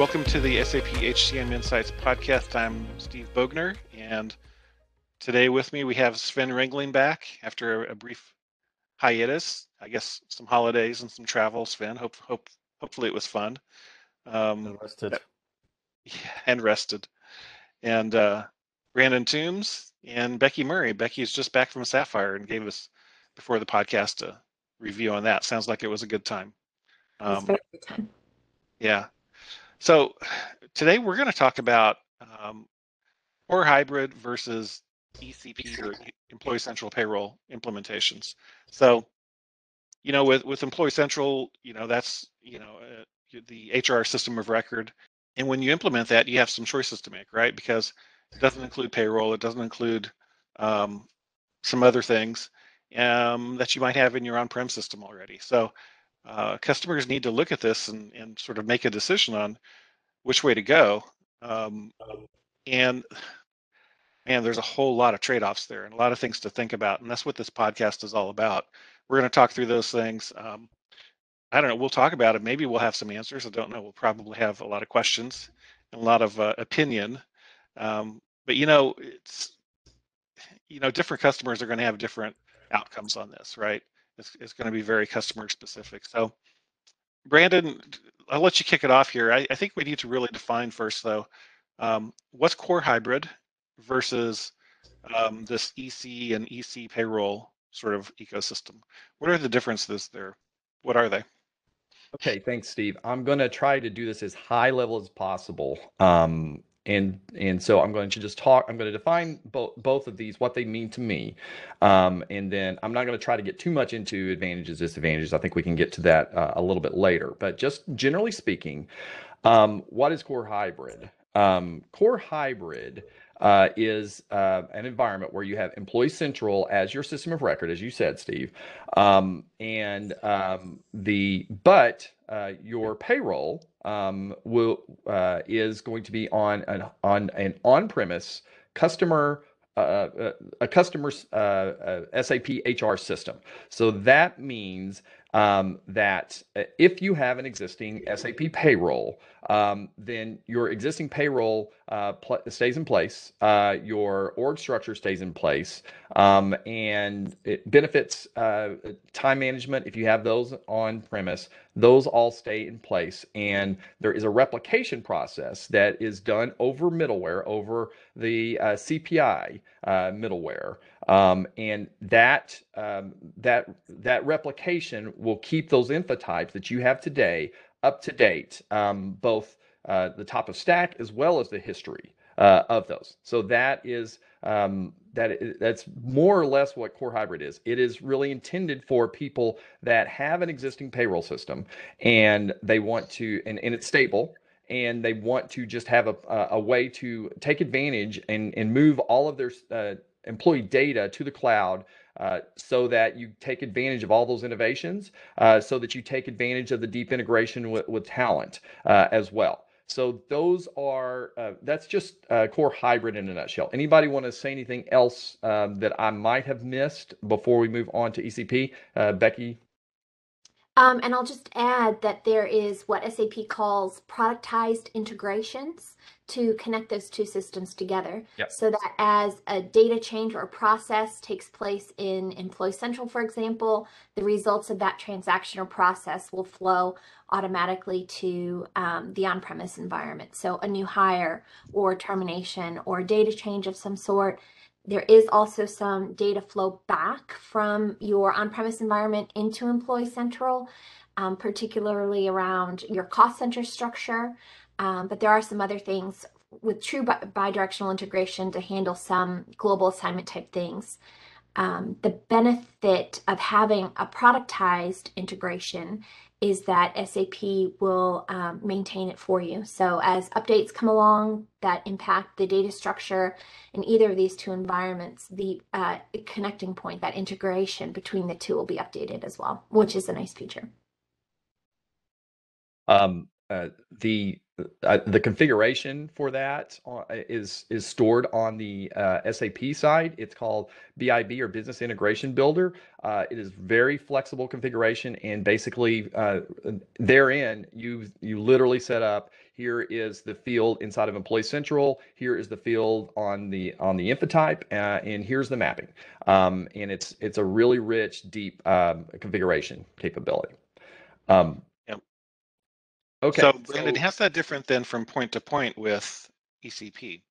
Welcome to the SAP HCM Insights podcast. I'm Steve Bogner, and today with me we have Sven Ringling back after a, a brief hiatus. I guess some holidays and some travel. Sven, hope hope hopefully it was fun. Um, and rested. Yeah, and rested. And uh, Brandon Toombs and Becky Murray. Becky's just back from Sapphire and gave us before the podcast a review on that. Sounds like it was a good time. Um, very good time. Yeah. So today we're going to talk about um, core hybrid versus ECP or Employee Central Payroll implementations. So, you know, with with Employee Central, you know that's you know uh, the HR system of record, and when you implement that, you have some choices to make, right? Because it doesn't include payroll, it doesn't include um, some other things um, that you might have in your on-prem system already. So uh, customers need to look at this and, and sort of make a decision on which way to go. Um, and man, there's a whole lot of trade-offs there and a lot of things to think about. And that's what this podcast is all about. We're going to talk through those things. Um, I don't know. We'll talk about it. Maybe we'll have some answers. I don't know. We'll probably have a lot of questions and a lot of uh, opinion. Um, but you know, it's you know, different customers are going to have different outcomes on this, right? It's, going to be very customer specific. So, Brandon, I'll let you kick it off here. I, I think we need to really define first, though, um, what's core hybrid versus um, this EC and EC payroll sort of ecosystem. What are the differences there? What are they? Okay, thanks, Steve. I'm going to try to do this as high level as possible. Um, and and so I'm going to just talk. I'm going to define both both of these, what they mean to me, um, and then I'm not going to try to get too much into advantages, disadvantages. I think we can get to that uh, a little bit later. But just generally speaking, um, what is core hybrid? Um, core hybrid uh, is uh, an environment where you have Employee Central as your system of record, as you said, Steve, um, and um, the but uh, your payroll um, will uh, is going to be on an on an on-premise customer uh, uh, a customer's SAP HR system. So that means um, that if you have an existing SAP payroll, um, then your existing payroll uh, pl- stays in place, uh, your org structure stays in place, um, and it benefits uh, time management if you have those on premise. Those all stay in place, and there is a replication process that is done over middleware, over the uh, CPI uh, middleware, um, and that um, that that replication will keep those infotypes that you have today up to date, um, both uh, the top of stack as well as the history uh, of those. So that is um, that that's more or less what core hybrid is. It is really intended for people that have an existing payroll system and they want to, and, and it's stable and they want to just have a, a way to take advantage and, and move all of their uh, employee data to the cloud uh, so that you take advantage of all those innovations, uh, so that you take advantage of the deep integration with, with talent uh, as well. So those are uh, that's just core hybrid in a nutshell. Anybody want to say anything else um, that I might have missed before we move on to ECP? Uh, Becky, um, and I'll just add that there is what SAP calls productized integrations to connect those two systems together yep. so that as a data change or process takes place in Employee Central, for example, the results of that transaction or process will flow automatically to um, the on-premise environment. So a new hire or termination or data change of some sort. There is also some data flow back from your on-premise environment into Employee Central, um, particularly around your cost center structure. Um, but there are some other things with true bi bidirectional integration to handle some global assignment type things. Um, the benefit of having a productized integration is that SAP will um, maintain it for you. So as updates come along that impact the data structure in either of these two environments, the uh, connecting point, that integration between the two will be updated as well, which is a nice feature. Um, uh, the uh, the configuration for that uh, is is stored on the uh, SAP side. It's called BIB or Business Integration Builder. Uh, it is very flexible configuration, and basically uh, therein you you literally set up here is the field inside of Employee Central, here is the field on the on the infotype, and here's the mapping. Um, and it's it's a really rich, deep um, configuration capability. Um. Okay. So, Brandon, how's that different than from point to point with ECP?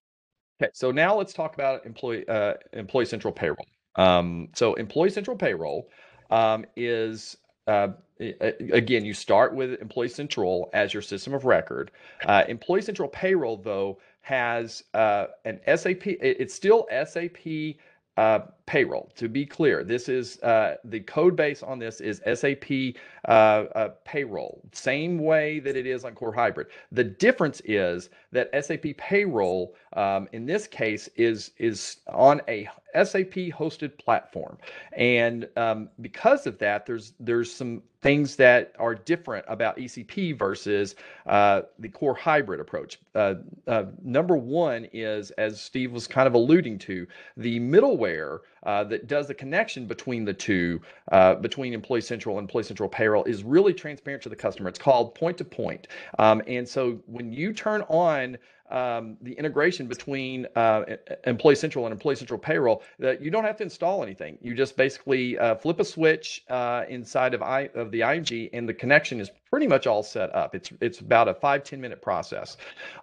Okay, so now let's talk about employee uh, employee central payroll. Um, so employee central payroll um, is uh, again you start with employee central as your system of record. Uh, employee central payroll though has uh, an SAP. It's still SAP uh, payroll. To be clear, this is uh, the code base on this is SAP uh, uh, payroll, same way that it is on Core Hybrid. The difference is that SAP payroll, um, in this case, is is on a SAP hosted platform, and um, because of that, there's there's some things that are different about ECP versus uh, the core hybrid approach. Uh, uh, number one is, as Steve was kind of alluding to, the middleware uh, that does the connection between the two, uh, between Employee Central and Employee Central Payroll, is really transparent to the customer. It's called point to point. Um, and so when you turn on um, the integration between uh, Employee Central and Employee Central Payroll, that you don't have to install anything. You just basically uh, flip a switch uh, inside of, I, of the IMG, and the connection is pretty much all set up. It's it's about a five ten minute process.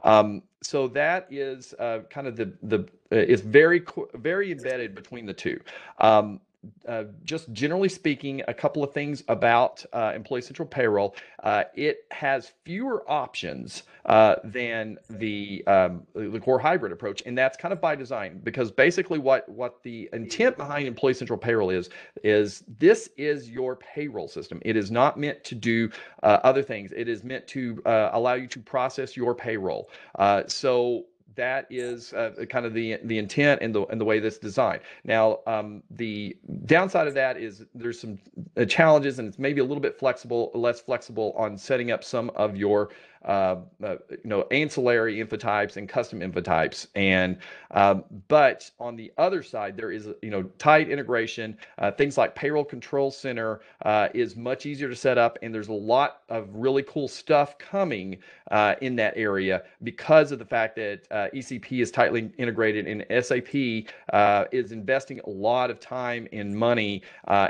Um, so that is uh, kind of the the uh, it's very very embedded between the two. Um, uh, just generally speaking, a couple of things about uh, Employee Central Payroll. Uh, it has fewer options uh, than the um, the core hybrid approach, and that's kind of by design because basically what what the intent behind Employee Central Payroll is is this is your payroll system. It is not meant to do uh, other things. It is meant to allow you to process your payroll. so that is uh, kind of the the intent and the and the way this designed. Now, um, the downside of that is there's some uh, challenges, and it's maybe a little bit flexible, less flexible on setting up some of your uh, uh, you know, ancillary infotypes and custom infotypes. And um, but on the other side, there is you know tight integration. Uh, things like payroll control center uh, is much easier to set up, and there's a lot of really cool stuff coming uh, in that area because of the fact that uh, ECP is tightly integrated and SAP is investing a lot of time and money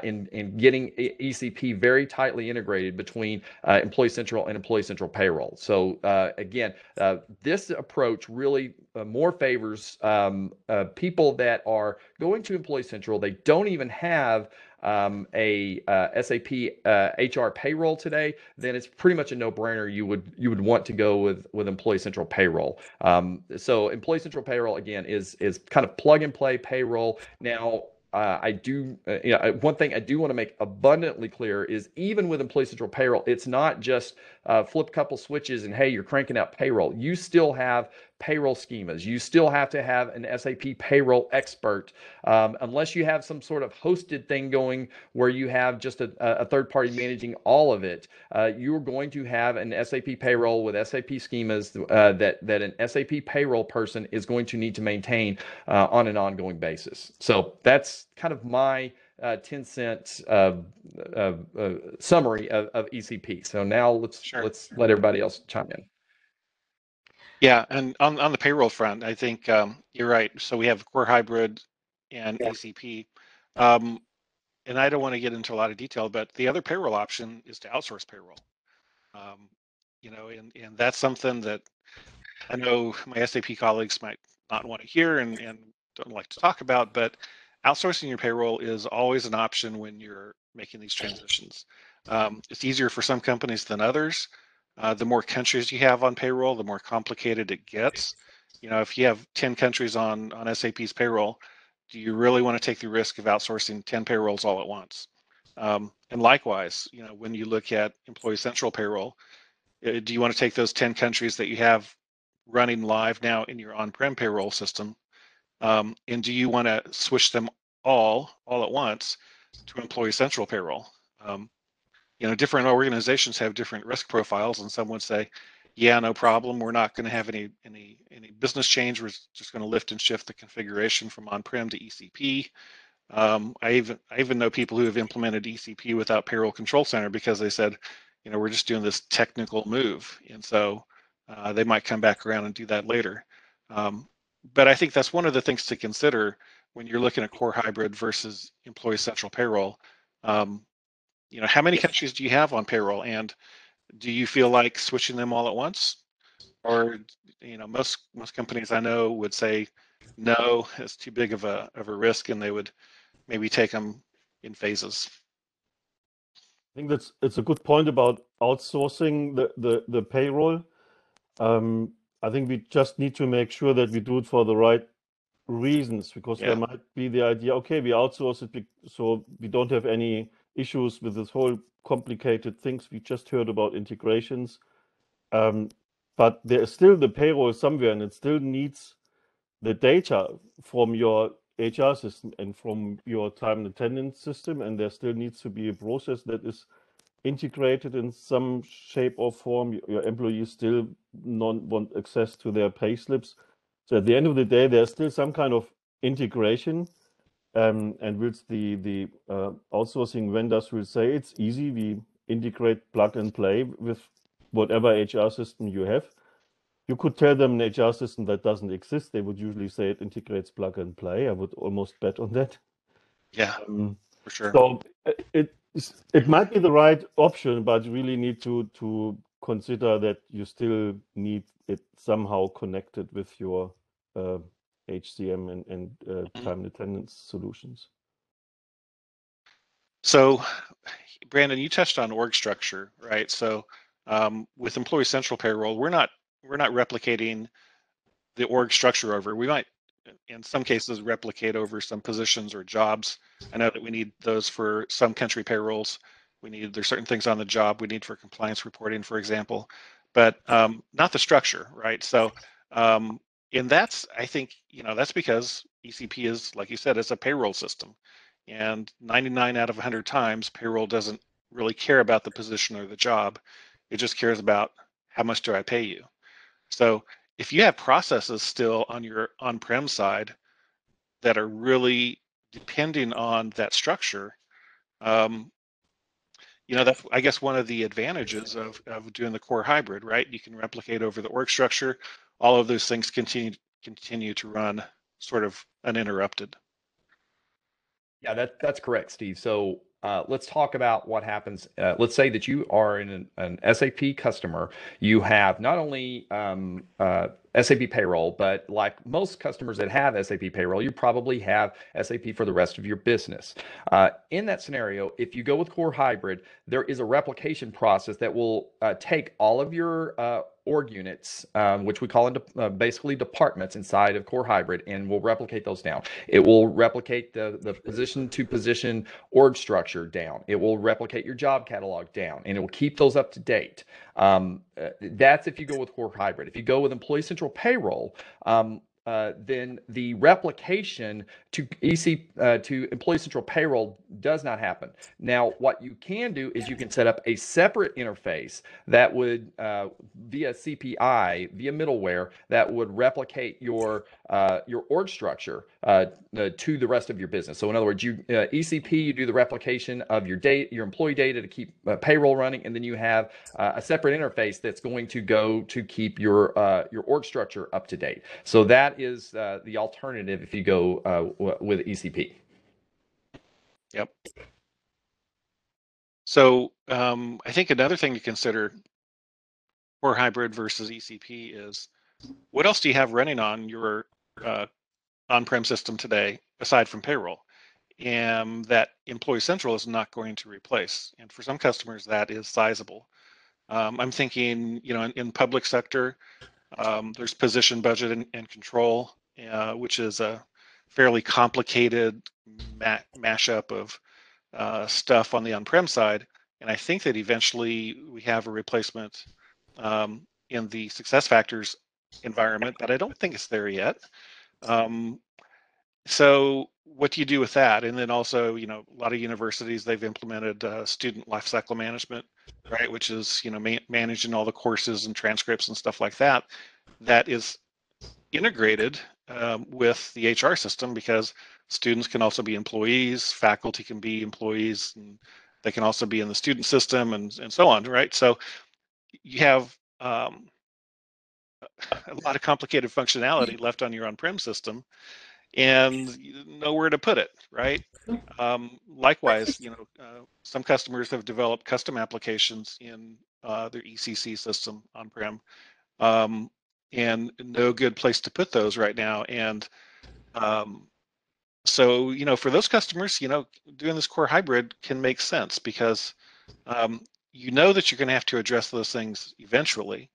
in in getting ECP very tightly integrated between Employee Central and Employee Central Payroll. So uh, again, uh, this approach really uh, more favors um, uh, people that are going to Employee Central. They don't even have um, a uh, SAP HR uh, payroll today, then it's pretty much a no-brainer. You would you would want to go with with Employee Central payroll. Um, so Employee Central payroll again is is kind of plug and play payroll. Now uh, I do, uh, you know, one thing I do want to make abundantly clear is even with Employee Central Payroll, it's not just uh, flip a couple switches and hey, you're cranking out payroll. You still have payroll schemas. You still have to have an SAP payroll expert, um, unless you have some sort of hosted thing going where you have just a, a third party managing all of it. Uh, you're going to have an SAP payroll with SAP schemas uh, that that an SAP payroll person is going to need to maintain uh, on an ongoing basis. So that's kind of my uh, 10 cent uh, uh, uh, summary of, of, ECP. So now let's sure. let's let everybody else chime in. Yeah, and on, on the payroll front, I think um, you're right. So we have core hybrid and yeah. ECP. Um, and I don't want to get into a lot of detail, but the other payroll option is to outsource payroll. Um, you know, and, and that's something that I know my SAP colleagues might not want to hear and, and don't like to talk about, but outsourcing your payroll is always an option when you're making these transitions. Um, it's easier for some companies than others. Uh, the more countries you have on payroll, the more complicated it gets. You know, if you have 10 countries on, on SAP's payroll, do you really want to take the risk of outsourcing 10 payrolls all at once? Um, and likewise, you know, when you look at Employee Central payroll, uh, do you want to take those 10 countries that you have running live now in your on-prem payroll system, um, and do you want to switch them all all at once to Employee Central payroll? Um, you know, different organizations have different risk profiles, and some would say, "Yeah, no problem. We're not going to have any any any business change. We're just going to lift and shift the configuration from on-prem to ECP." Um, I even I even know people who have implemented ECP without Payroll Control Center because they said, you know, we're just doing this technical move, and so Uh, they might come back around and do that later. Um, but I think that's one of the things to consider when you're looking at core hybrid versus employee central payroll. Um, you know, how many countries do you have on payroll, and do you feel like switching them all at once, or you know, most most companies I know would say no, it's too big of a of a risk, and they would maybe take them in phases. I think that's it's a good point about outsourcing the the, the payroll. Um, I think we just need to make sure that we do it for the right reasons because yeah. there might be the idea okay we outsource it so we don't have any issues with this whole complicated things we just heard about integrations um, but there is still the payroll somewhere and it still needs the data from your HR system and from your time and attendance system and there still needs to be a process that is integrated in some shape or form your employees still not want access to their pay slips so at the end of the day, there's still some kind of integration. Um, and which the, the uh, outsourcing vendors will say it's easy, we integrate plug and play with whatever HR system you have. You could tell them an HR system that doesn't exist. They would usually say it integrates plug and play. I would almost bet on that. Yeah, um, for sure. So uh, it it might be the right option, but you really need to to consider that you still need it somehow connected with your uh, HCM and, and uh, mm-hmm. time and attendance solutions. So, Brandon, you touched on org structure, right? So, um, with Employee Central Payroll, we're not we're not replicating the org structure over. We might, in some cases, replicate over some positions or jobs. I know that we need those for some country payrolls. We need there's certain things on the job we need for compliance reporting, for example but um, not the structure, right? So, um, and that's I think you know that's because ECP is like you said, it's a payroll system, and 99 out of 100 times payroll doesn't really care about the position or the job, it just cares about how much do I pay you. So if you have processes still on your on-prem side that are really depending on that structure, um, you know that's i guess one of the advantages of, of doing the core hybrid right? You can replicate over the org structure. All of those things continue continue to run sort of uninterrupted. Yeah that that's correct steve. So uh, let's talk about what happens. Uh, let's say that you are an, an SAP customer. You have not only um, uh, SAP payroll, but like most customers that have SAP payroll, you probably have SAP for the rest of your business. Uh, in that scenario, if you go with Core Hybrid, there is a replication process that will uh, take all of your uh, org units, um, which we call de- uh, basically departments inside of Core Hybrid, and we'll replicate those down. It will replicate the, the position to position org structure down. It will replicate your job catalog down, and it will keep those up to date. Um, uh, that's if you go with Core Hybrid. If you go with Employee Central Payroll, um, uh, then the replication to EC uh, to Employee Central Payroll does not happen. Now, what you can do is you can set up a separate interface that would uh, via CPI via middleware that would replicate your uh, your org structure uh, to the rest of your business. So, in other words, you ECP you do the replication of your date your employee data to keep payroll running, and then you have a separate interface that's going to go to keep your your org structure up to date. So that is uh, the alternative if you go uh, w- with ECP. Yep. So um, I think another thing to consider for hybrid versus ECP is what else do you have running on your uh, on-prem system today aside from payroll? And that Employee Central is not going to replace. And for some customers, that is sizable. Um, I'm thinking, you know, in, in public sector, um, there's position budget and, and control, uh, which is a fairly complicated ma- mashup of uh, stuff on the on-prem side. And I think that eventually we have a replacement um, in the SuccessFactors environment, but I don't think it's there yet. Um, so what do you do with that? And then also, you know, a lot of universities they've implemented uh, student lifecycle management, right? Which is you know ma- managing all the courses and transcripts and stuff like that. That is integrated um, with the HR system because students can also be employees, faculty can be employees, and they can also be in the student system and and so on, right? So you have um, a lot of complicated functionality left on your on-prem system and nowhere to put it, right? Um, likewise, you know, uh, some customers have developed custom applications in uh, their ECC system on-prem, um, and no good place to put those right now. And um, so, you know, for those customers, you know, doing this core hybrid can make sense because um, you know that you're going to have to address those things eventually,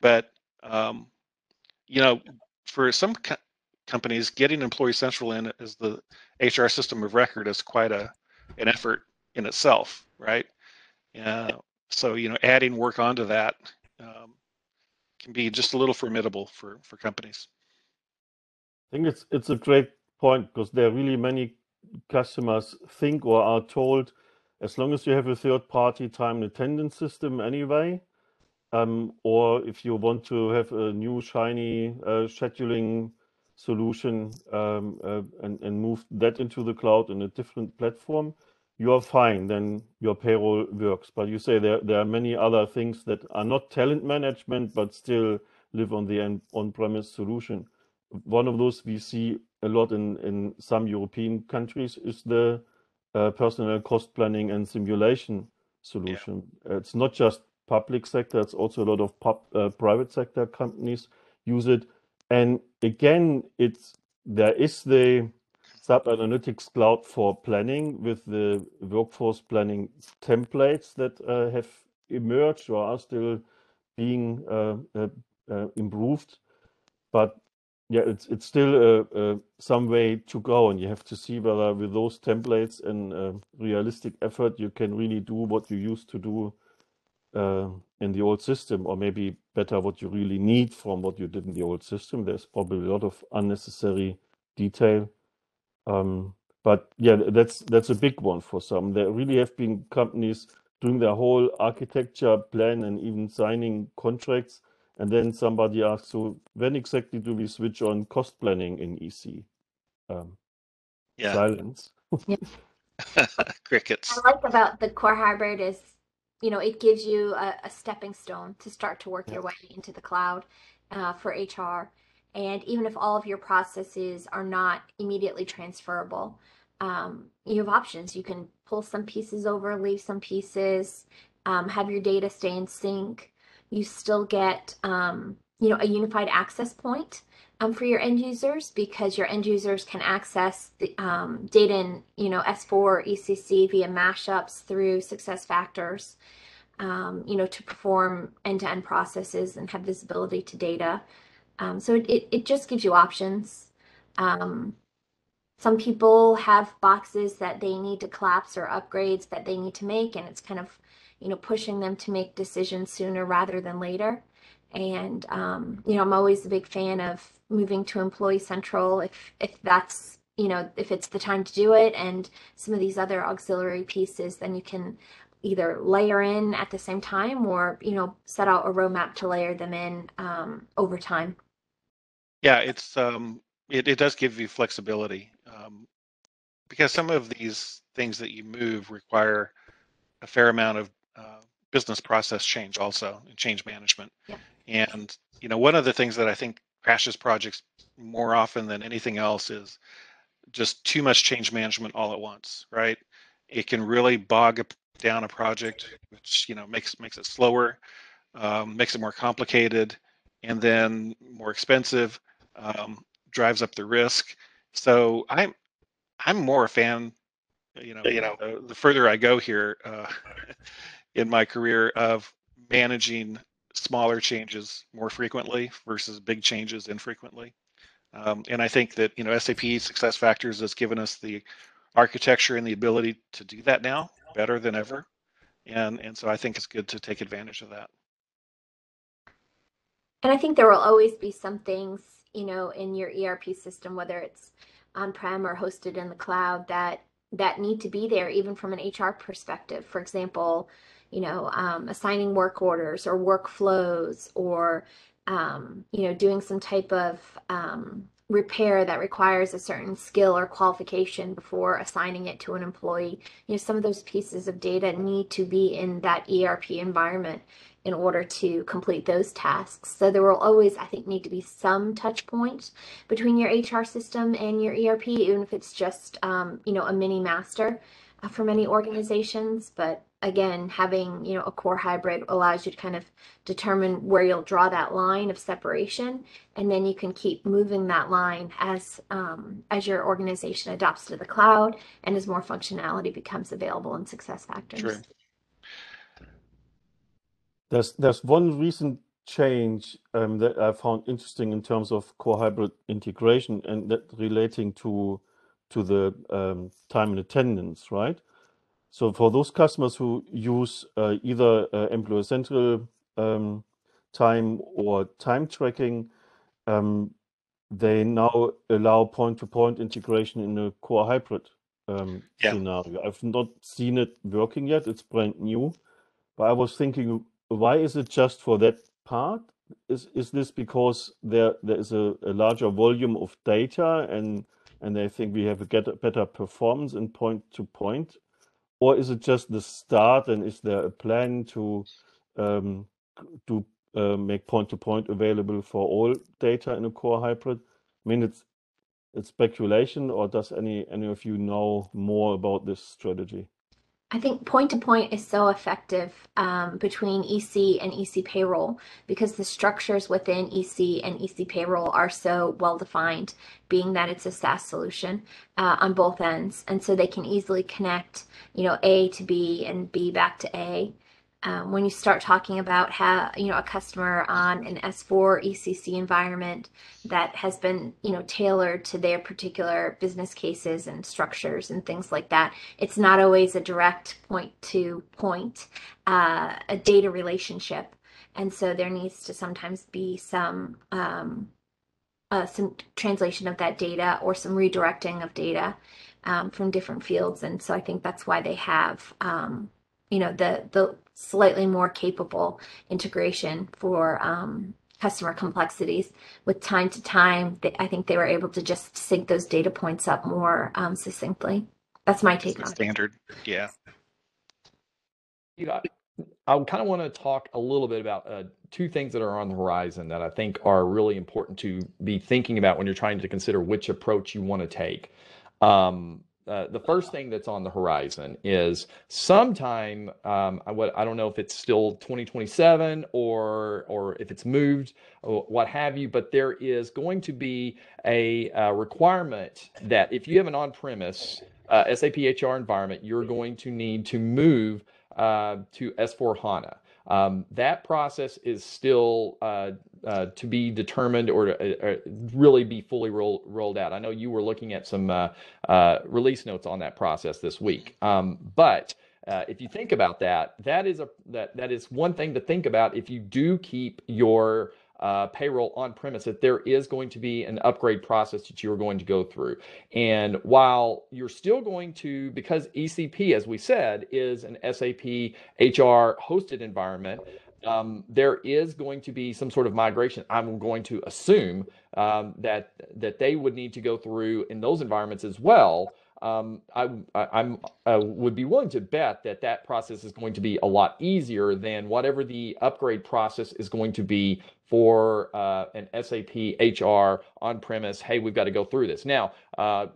but um, you know, for some co- companies, getting Employee Central in as the HR system of record is quite a an effort in itself, right? Uh, so you know, adding work onto that um, can be just a little formidable for for companies. I think it's it's a great point because there are really many customers think or are told as long as you have a third party time and attendance system anyway um, or if you want to have a new shiny uh, scheduling solution um, uh, and, and move that into the cloud in a different platform, you are fine, then your payroll works. But you say there, there are many other things that are not talent management, but still live on the on-premise solution. One of those we see a lot in, in some European countries is the uh, personnel cost planning and simulation solution. Yeah. It's not just public sector. It's also a lot of uh, private sector companies use it. And again, it's there is the SAP Analytics Cloud for planning with the workforce planning templates that uh, have emerged or are still being uh, uh, uh improved. But yeah, it's it's still uh, some way to go, and you have to see whether with those templates and realistic effort you can really do what you used to do uh, in the old system, or maybe better what you really need from what you did in the old system. There's probably a lot of unnecessary detail. Um, but yeah, that's that's a big one for some. There really have been companies doing their whole architecture plan and even signing contracts, and then somebody asks, "So when exactly do we switch on cost planning in EC?" Um, yeah. Silence. Yeah. Crickets. I like about the core hybrid is you know, it gives you a, a stepping stone to start to work your way into the cloud uh, for HR. And even if all of your processes are not immediately transferable, um, you have options. You can pull some pieces over, leave some pieces, um, have your data stay in sync. You still get, um, you know, a unified access point um, for your end users because your end users can access the um, data in you know S4 or ECC via mashups through SuccessFactors, um, you know, to perform end-to-end processes and have visibility to data. Um, so it, it, it, just gives you options. Um, some people have boxes that they need to collapse or upgrades that they need to make, and it's kind of you know pushing them to make decisions sooner rather than later. And um, you know, I'm always a big fan of moving to Employee Central if if that's you know if it's the time to do it, and some of these other auxiliary pieces, then you can either layer in at the same time or you know set out a roadmap to layer them in um, over time. Yeah, it's um, it it does give you flexibility um, because some of these things that you move require a fair amount of uh, business process change also and change management. Yeah. And you know, one of the things that I think crashes projects more often than anything else is just too much change management all at once, right? It can really bog down a project, which you know makes makes it slower, um, makes it more complicated, and then more expensive, um, drives up the risk. So I'm I'm more a fan, you know, you know, uh, the further I go here uh, in my career of managing smaller changes more frequently versus big changes infrequently. Um, and I think that you know SAP SuccessFactors has given us the architecture and the ability to do that now better than ever. And and so I think it's good to take advantage of that. And I think there will always be some things, you know, in your ERP system, whether it's on-prem or hosted in the cloud, that that need to be there even from an HR perspective. For example, you know, um, assigning work orders or workflows or, um, you know, doing some type of um, repair that requires a certain skill or qualification before assigning it to an employee. You know, some of those pieces of data need to be in that ERP environment in order to complete those tasks. So there will always, I think, need to be some touch point between your HR system and your ERP, even if it's just, um, you know, a mini master uh, for many organizations. But again, having, you know, a core hybrid allows you to kind of determine where you'll draw that line of separation. And then you can keep moving that line as, um, as your organization adopts to the cloud and as more functionality becomes available in SuccessFactors. True. There's there's one recent change um, that I found interesting in terms of core hybrid integration and that relating to to the um, time and attendance, right? So for those customers who use uh, either uh, Employee Central um, time or time tracking, um, they now allow point-to-point integration in a core hybrid um, yeah. scenario. I've not seen it working yet; it's brand new. But I was thinking, why is it just for that part? Is is this because there there is a, a larger volume of data and and they think we have a get a better performance in point to point, or is it just the start? And is there a plan to um, to uh, make point to point available for all data in a core hybrid? I mean, it's it's speculation, or does any any of you know more about this strategy? I think point to point is so effective um, between EC and EC payroll because the structures within EC and EC payroll are so well defined, being that it's a SaaS solution uh, on both ends. And so they can easily connect, you know, A to B and B back to A um, when you start talking about how you know a customer on an S4 ECC environment that has been you know tailored to their particular business cases and structures and things like that, it's not always a direct point to point uh, a data relationship, and so there needs to sometimes be some um, uh, some translation of that data or some redirecting of data um, from different fields, and so I think that's why they have um, you know the the slightly more capable integration for um, customer complexities. With time to time they, i think they were able to just sync those data points up more um, succinctly. That's my take on standard yeah. You know, I kind of want to talk a little bit about uh, two things that are on the horizon that I think are really important to be thinking about when you're trying to consider which approach you want to take. Um, uh, the first thing that's on the horizon is sometime um, I, what, I don't know if it's still 2027 or or if it's moved or what have you but there is going to be a, a requirement that if you have an on-premise uh, SAP HR environment you're going to need to move uh, to S4 HANA um, that process is still uh, uh, to be determined or to uh, really be fully roll, rolled out. I know you were looking at some uh, uh, release notes on that process this week, um, but uh, if you think about that, that is a that that is one thing to think about. If you do keep your uh, payroll on premise that there is going to be an upgrade process that you're going to go through. And while you're still going to, because ECP, as we said, is an SAP HR hosted environment, um, there is going to be some sort of migration. I'm going to assume um, that that they would need to go through in those environments as well um, I, I, I would be willing to bet that that process is going to be a lot easier than whatever the upgrade process is going to be for uh, an SAP HR on premise. Hey, we've got to go through this. Now, uh,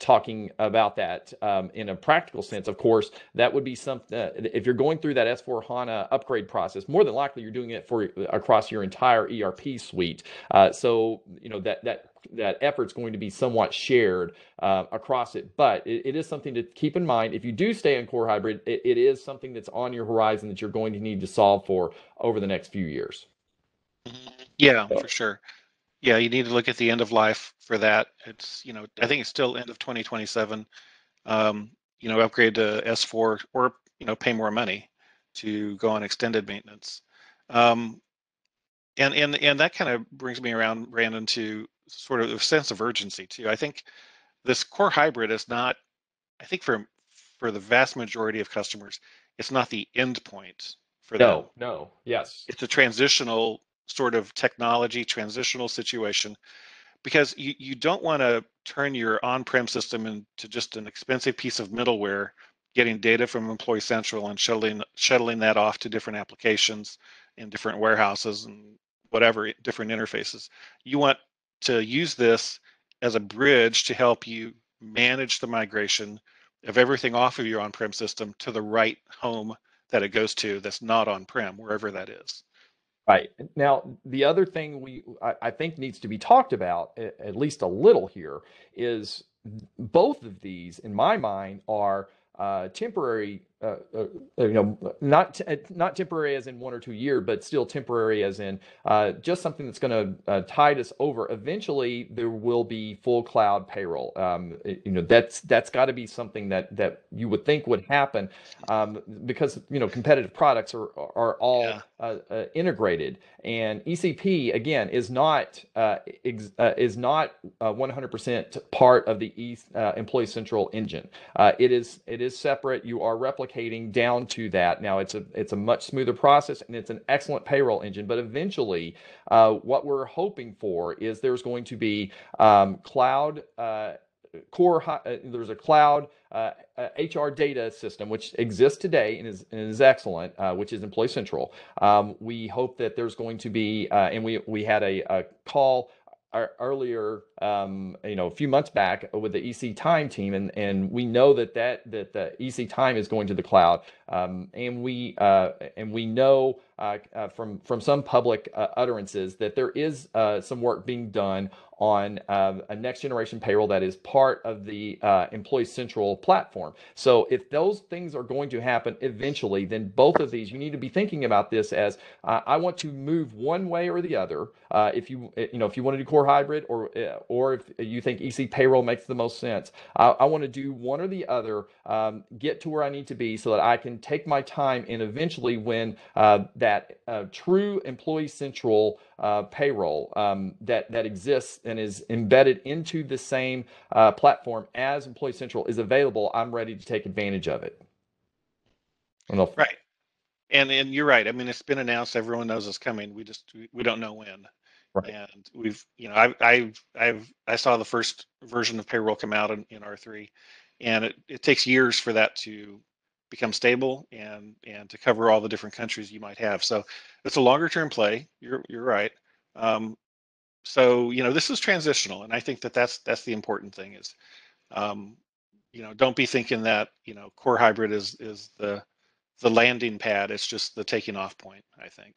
talking about that um, in a practical sense, of course, that would be something. Uh, if you're going through that S4 HANA upgrade process, more than likely you're doing it for across your entire ERP suite. Uh, so you know that that that effort's going to be somewhat shared uh, across it. But it, it is something to keep in mind. If you do stay in core hybrid, it, it is something that's on your horizon that you're going to need to solve for over the next few years. Yeah, for sure. Yeah, you need to look at the end of life for that. It's you know I think it's still end of 2027. Um, you know, upgrade to S4 or you know pay more money to go on extended maintenance. Um, and and and that kind of brings me around, Brandon, to sort of a sense of urgency too. I think this core hybrid is not. I think for for the vast majority of customers, it's not the end point for no, them. No, no, yes, it's a transitional sort of technology transitional situation because you, you don't want to turn your on-prem system into just an expensive piece of middleware, getting data from Employee Central and shuttling shuttling that off to different applications in different warehouses and whatever different interfaces. You want to use this as a bridge to help you manage the migration of everything off of your on-prem system to the right home that it goes to that's not on-prem, wherever that is. Right. Now, the other thing we I, think needs to be talked about, at least a little here, is both of these, in my mind, are uh, temporary uh, uh, you know, not uh, not temporary as in one or two year, but still temporary as in uh, just something that's going to uh, tide us over. Eventually, there will be full cloud payroll. Um, you know, that's that's got to be something that that you would think would happen um, because you know competitive products are are all yeah. Uh, integrated, and ECP again is not ex- is not 100% part of the e- Employee Central engine. it is it is separate. You are replicating replicating down to that. Now it's a it's a much smoother process and it's an excellent payroll engine. But eventually, uh, what we're hoping for is there's going to be um, cloud. Uh, core uh, there's a cloud uh, HR uh, data system which exists today and is, and is excellent, uh, which is Employee Central. Um, we hope that there's going to be, uh, and we we had a, a call earlier, um, you know, a few months back with the EC Time team, and and we know that that that the EC Time is going to the cloud, um, and we uh, and we know uh, uh, from from some public uh, utterances that there is uh, some work being done on um, a next generation payroll that is part of the uh, Employee Central platform. So if those things are going to happen eventually, then both of these, you need to be thinking about this as uh, I want to move one way or the other. Uh, if you uh, you know if you want to do core hybrid or uh, or if you think EC payroll makes the most sense, I want to do one or the other. Um, get to where I need to be so that I can take my time and eventually when uh, that true Employee Central payroll um, that that exists and is embedded into the same uh, platform as Employee Central is available, I'm ready to take advantage of it. If- right. And and you're right. I mean, it's been announced. Everyone knows it's coming. We just we don't know when. Right. And we've you know I I I've I saw the first version of payroll come out in, in R3, and it, it takes years for that to become stable and and to cover all the different countries you might have. So it's a longer term play. You're you're right. Um, so you know this is transitional and i think that that's that's the important thing is um, you know don't be thinking that you know core hybrid is is the the landing pad it's just the taking off point i think.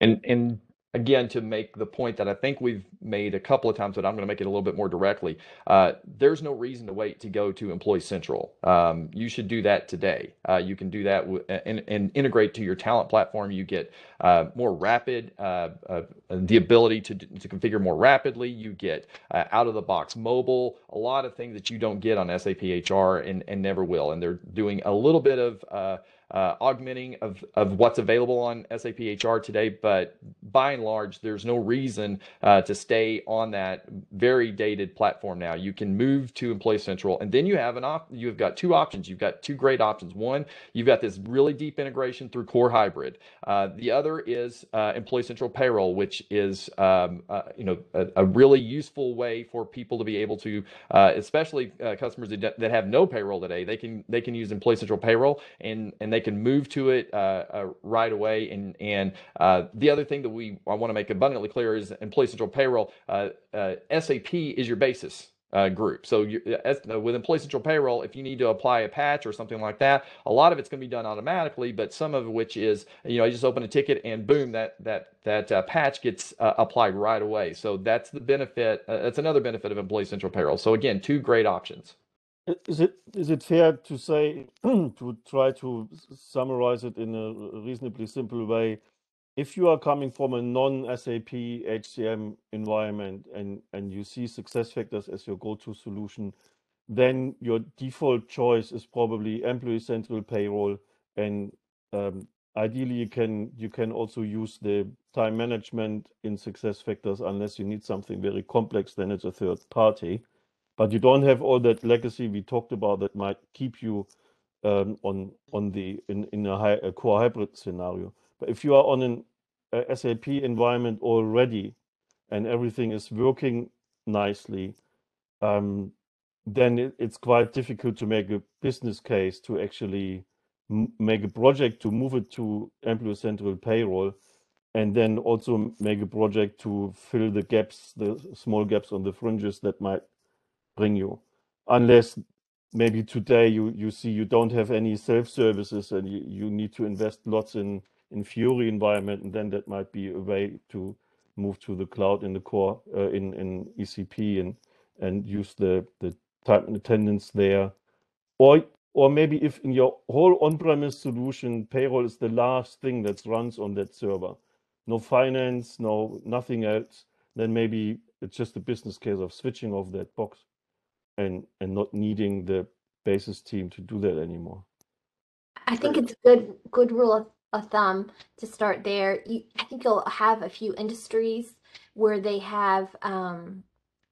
And and again, to make the point that I think we've made a couple of times, but I'm going to make it a little bit more directly. Uh, there's no reason to wait to go to Employee Central. Um, you should do that today. Uh, you can do that w- and, and, integrate to your talent platform. You get uh, more rapid, uh, uh, the ability to, to configure more rapidly. You get uh, out of the box mobile, a lot of things that you don't get on SAP HR and, and never will. And they're doing a little bit of uh, augmenting of, of what's available on SAP HR today, but by and large, there's no reason uh, to stay on that very dated platform now. You can move to Employee Central, and then you have an op- you've got two options. You've got two great options. One, you've got this really deep integration through Core Hybrid. Uh, the other is uh, Employee Central Payroll, which is um, uh, you know a, a, really useful way for people to be able to, uh, especially customers that, that have no payroll today, they can they can use Employee Central Payroll and and they can move to it uh, uh, right away. And and uh, the other thing that we I want to make abundantly clear is Employee Central Payroll. Uh, uh, SAP is your basis. Uh, group. So you, uh, with Employee Central Payroll, if you need to apply a patch or something like that, a lot of it's going to be done automatically, but some of which is, you know, I just open a ticket and boom, that that that uh, patch gets uh, applied right away. So that's the benefit. that's another benefit of Employee Central Payroll. So again, two great options. Is it is it fair to say to try to summarize it in a reasonably simple way? If you are coming from a non-SAP HCM environment and and you see SuccessFactors as your go-to solution, then your default choice is probably Employee Central Payroll, and um, ideally you can you can also use the time management in SuccessFactors unless you need something very complex. Then it's a third party but you don't have all that legacy we talked about that might keep you um, on on the in in a, high, a core hybrid scenario. But if you are on an SAP environment already, and everything is working nicely, um, then it, it's quite difficult to make a business case to actually make a project to move it to Employee Central Payroll, and then also make a project to fill the gaps, the small gaps on the fringes that might bring you, unless maybe today you you see you don't have any self services and you, you need to invest lots in in Fury environment, and then that might be a way to move to the cloud in the core uh, in in ECP and and use the the time and attendance there, or or maybe if in your whole on-premise solution, payroll is the last thing that runs on that server, no finance, no nothing else, then maybe it's just a business case of switching off that box and and not needing the basis team to do that anymore. I think it's a good good rule of, of thumb to start there. You, I think you'll have a few industries where they have um,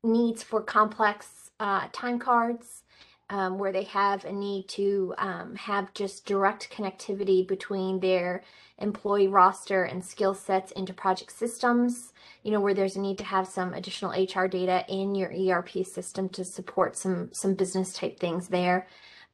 needs for complex uh, time cards, um, where they have a need to um, have just direct connectivity between their employee roster and skill sets into project systems, you know, where there's a need to have some additional HR data in your ERP system to support some some business type things there.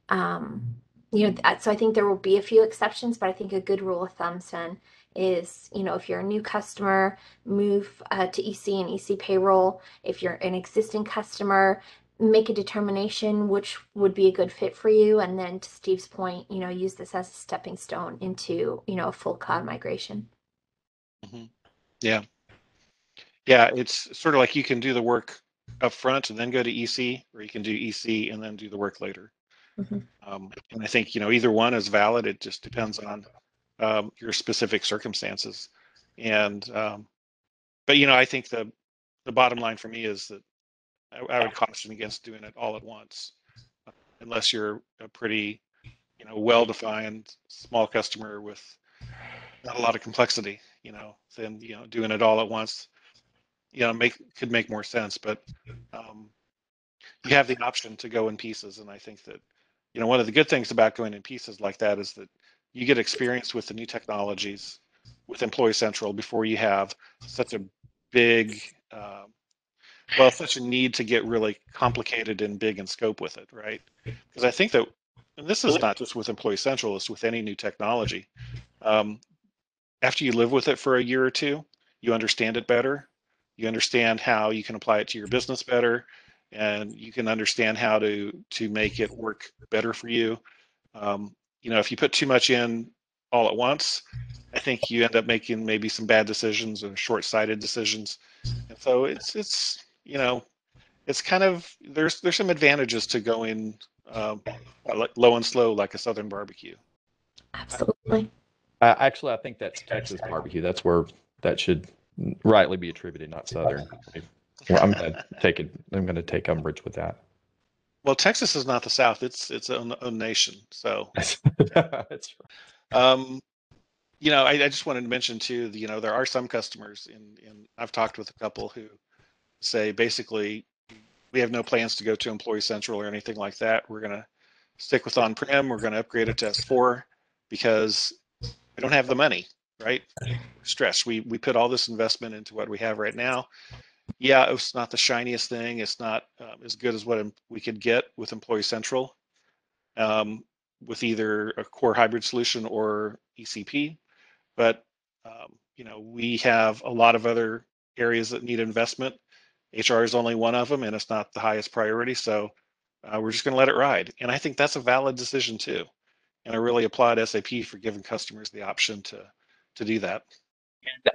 Um, you know, so I think there will be a few exceptions, but I think a good rule of thumb, Sven, is you know if you're a new customer, move uh, to EC and EC payroll. If you're an existing customer, make a determination which would be a good fit for you and then to steve's point you know use this as a stepping stone into you know a full cloud migration mm-hmm. yeah yeah it's sort of like you can do the work up front and then go to ec or you can do ec and then do the work later mm-hmm. um, and i think you know either one is valid it just depends on um, your specific circumstances and um, but you know i think the the bottom line for me is that I, I would caution against doing it all at once, unless you're a pretty, you know, well-defined small customer with not a lot of complexity. You know, then you know doing it all at once, you know, make could make more sense. But um, you have the option to go in pieces, and I think that you know one of the good things about going in pieces like that is that you get experience with the new technologies with Employee Central before you have such a big uh, well such a need to get really complicated and big in scope with it right? Because i think that and this is not just with employee central it's with any new technology. Um, after you live with it for a year or two you understand it better. You understand how you can apply it to your business better and you can understand how to to make it work better for you um, you know if you put too much in all at once i think you end up making maybe some bad decisions or short-sighted decisions and so it's it's you know, it's kind of there's there's some advantages to going um, low and slow like a southern barbecue. Absolutely. Uh, actually, I think that's Texas barbecue. That's where that should rightly be attributed, not southern. Well, I'm gonna take it. I'm gonna take umbrage with that. Well, Texas is not the South. It's its own, own nation. So that's right. Um, you know, I, I, just wanted to mention too. You know, there are some customers in, in I've talked with a couple who say basically we have no plans to go to Employee Central or anything like that. We're going to stick with on-prem. We're going to upgrade it to S4 because we don't have the money, right? Stress. We we put all this investment into what we have right now. Yeah, it's not the shiniest thing. It's not um, as good as what we could get with Employee Central, um, with either a core hybrid solution or ECP. But um, you know, we have a lot of other areas that need investment HR is only one of them, and it's not the highest priority. So uh, we're just going to let it ride. And I think that's a valid decision too. And I really applaud SAP for giving customers the option to to do that.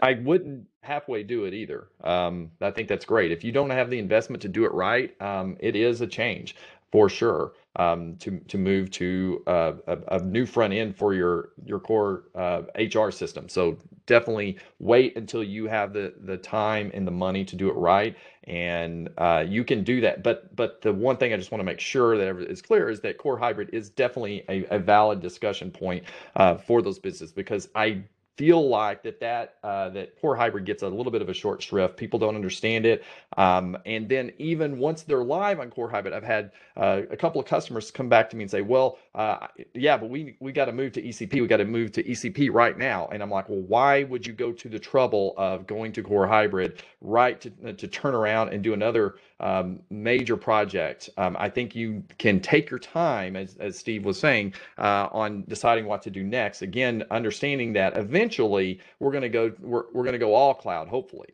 I wouldn't halfway do it either. Um, I think that's great. If you don't have the investment to do it right, um, it is a change for sure um, to to move to uh, a, a, new front end for your your core uh, HR system. So definitely wait until you have the the time and the money to do it right, and uh, you can do that. But but the one thing I just want to make sure that is clear is that core hybrid is definitely a, a valid discussion point uh, for those businesses because I feel like that that uh, that core hybrid gets a little bit of a short shrift. People don't understand it, um, and then even once they're live on core hybrid, I've had uh, a couple of customers come back to me and say, "Well, uh, yeah, but we we got to move to ECP. We got to move to ECP right now." And I'm like, "Well, why would you go to the trouble of going to core hybrid right to to turn around and do another um, major project?" Um, I think you can take your time, as as Steve was saying, uh, on deciding what to do next. Again, understanding that eventually we're going to go we're, we're going to go all cloud hopefully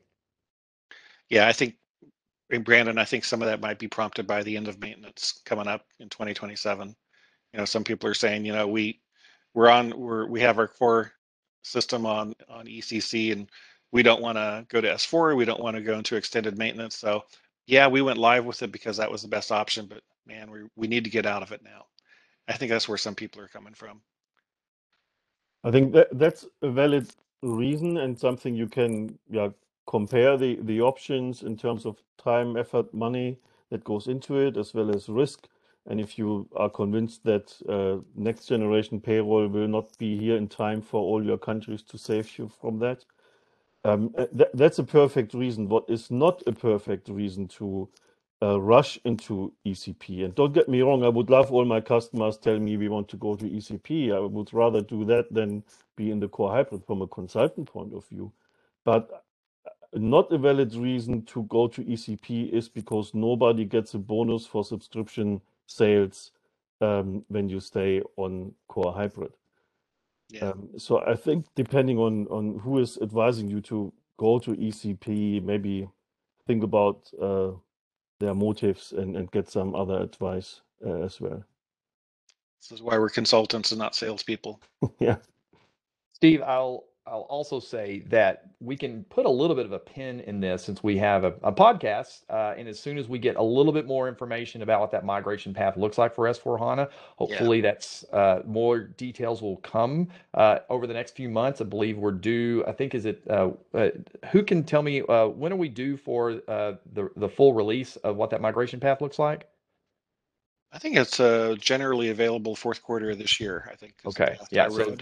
yeah i think brandon i think some of that might be prompted by the end of maintenance coming up in 2027 you know some people are saying you know we we're on we're we have our core system on on ecc and we don't want to go to s4 we don't want to go into extended maintenance so yeah we went live with it because that was the best option but man we, we need to get out of it now i think that's where some people are coming from I think that that's a valid reason and something you can yeah compare the the options in terms of time, effort, money that goes into it, as well as risk. And if you are convinced that uh, next generation payroll will not be here in time for all your countries to save you from that, um, uh, th that's a perfect reason. What is not a perfect reason to uh, rush into ECP. And don't get me wrong, I would love all my customers tell me we want to go to ECP. I would rather do that than be in the core hybrid from a consultant point of view. But uh, not a valid reason to go to ECP is because nobody gets a bonus for subscription sales um, when you stay on core hybrid. Yeah. Um, so I think depending on on who is advising you to go to ECP, maybe think about uh, their motives and, and get some other advice uh, as well. This is why we're consultants and not salespeople. yeah. Steve, I'll I'll also say that we can put a little bit of a pin in this since we have a, a podcast. Uh, and as soon as we get a little bit more information about what that migration path looks like for S4 HANA, hopefully yeah. that's uh, more details will come uh, over the next few months. I believe we're due. I think is it. Uh, uh, who can tell me uh, when are we due for the the full release of what that migration path looks like? I think it's generally available fourth quarter of this year. I think. Okay. Yeah. So,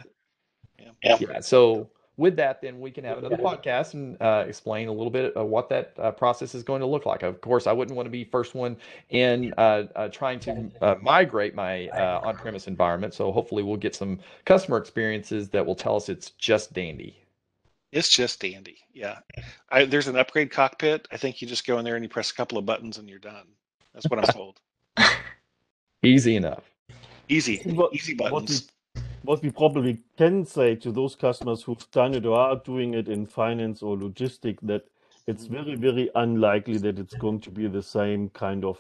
yeah. yeah. So with that, then we can have another podcast and uh, explain a little bit of what that uh, process is going to look like. Of course, I wouldn't want to be first one in uh, uh trying to uh, migrate my uh, on-premise environment. So hopefully, we'll get some customer experiences that will tell us it's just dandy. It's just dandy. Yeah. I, there's an upgrade cockpit. I think you just go in there and you press a couple of buttons and you're done. That's what I'm told. Easy enough. Easy. Easy buttons what we probably can say to those customers who've done it or are doing it in finance or logistic that it's very very unlikely that it's going to be the same kind of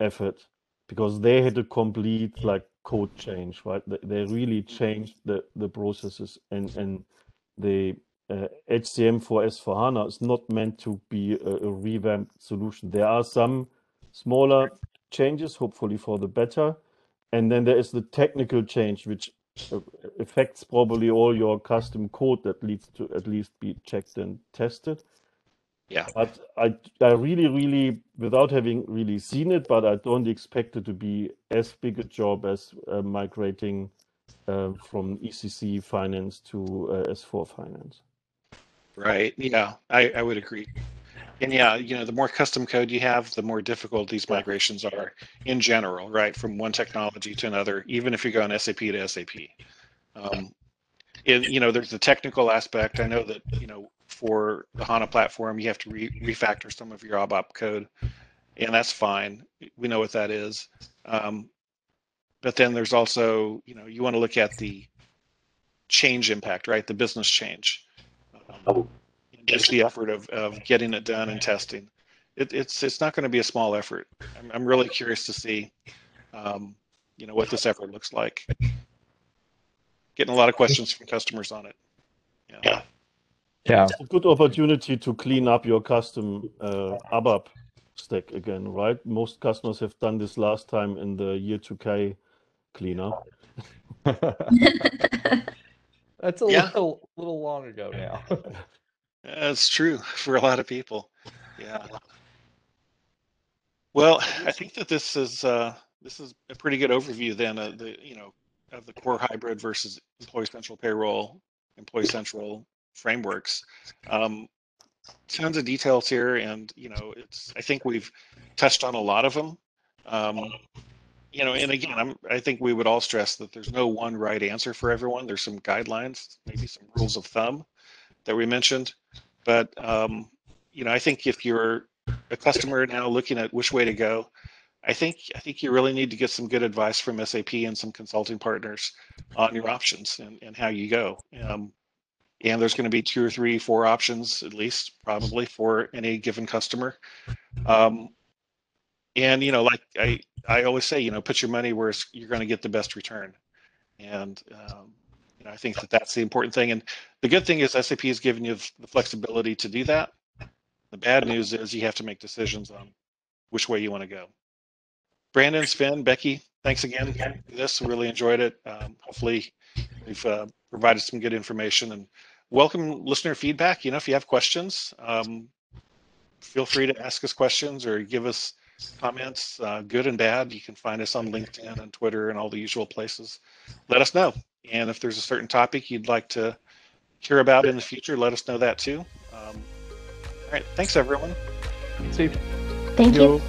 effort because they had a complete like code change right they really changed the the processes and and the uh, HCM for S4HANA is not meant to be a, a revamped solution. There are some smaller changes, hopefully for the better. And then there is the technical change, which affects probably all your custom code that needs to at least be checked and tested. Yeah. But I, I really, really, without having really seen it, but I don't expect it to be as big a job as uh, migrating uh, from ECC finance to uh, S4 finance. Right. Yeah, I, I would agree. And yeah, you know, the more custom code you have, the more difficult these migrations are in general, right? From one technology to another, even if you go on SAP to SAP. Um, it, you know, there's the technical aspect. I know that, you know, for the HANA platform, you have to re refactor some of your ABAP code, and that's fine. We know what that is. Um, but then there's also, you know, you want to look at the change impact, right? The business change. Um, just the effort of, of getting it done and testing. It, it's it's not going to be a small effort. I'm, I'm really curious to see, um, you know, what this effort looks like. Getting a lot of questions from customers on it. Yeah. Yeah. It's a good opportunity to clean up your custom uh, ABAP stack again, right? Most customers have done this last time in the year 2K cleanup. That's a yeah. little little long ago now. That's true for a lot of people. Yeah. Well, I think that this is uh, this is a pretty good overview then of the you know of the core hybrid versus employee central payroll Employee Central frameworks. Um, tons of details here, and you know, it's. I think we've touched on a lot of them. Um, you know, and again, I'm, I think we would all stress that there's no one right answer for everyone. There's some guidelines, maybe some rules of thumb that we mentioned, but um, you know, I think if you're a customer now looking at which way to go, I think I think you really need to get some good advice from SAP and some consulting partners on your options and, and how you go. Um, and there's going to be two or three, four options at least, probably for any given customer. Um, and you know, like I I always say, you know, put your money where you're going to get the best return. And um, you know, I think that that's the important thing. And the good thing is SAP has given you the flexibility to do that. The bad news is you have to make decisions on which way you want to go. Brandon, Sven, Becky, thanks again for this. Really enjoyed it. Um, hopefully, we've uh, provided some good information and welcome listener feedback. You know, if you have questions, um, feel free to ask us questions or give us comments, uh, good and bad. You can find us on LinkedIn and Twitter and all the usual places. Let us know. And if there's a certain topic you'd like to hear about in the future, let us know that too. Um, all right. Thanks, everyone. Steve. Thank you. you.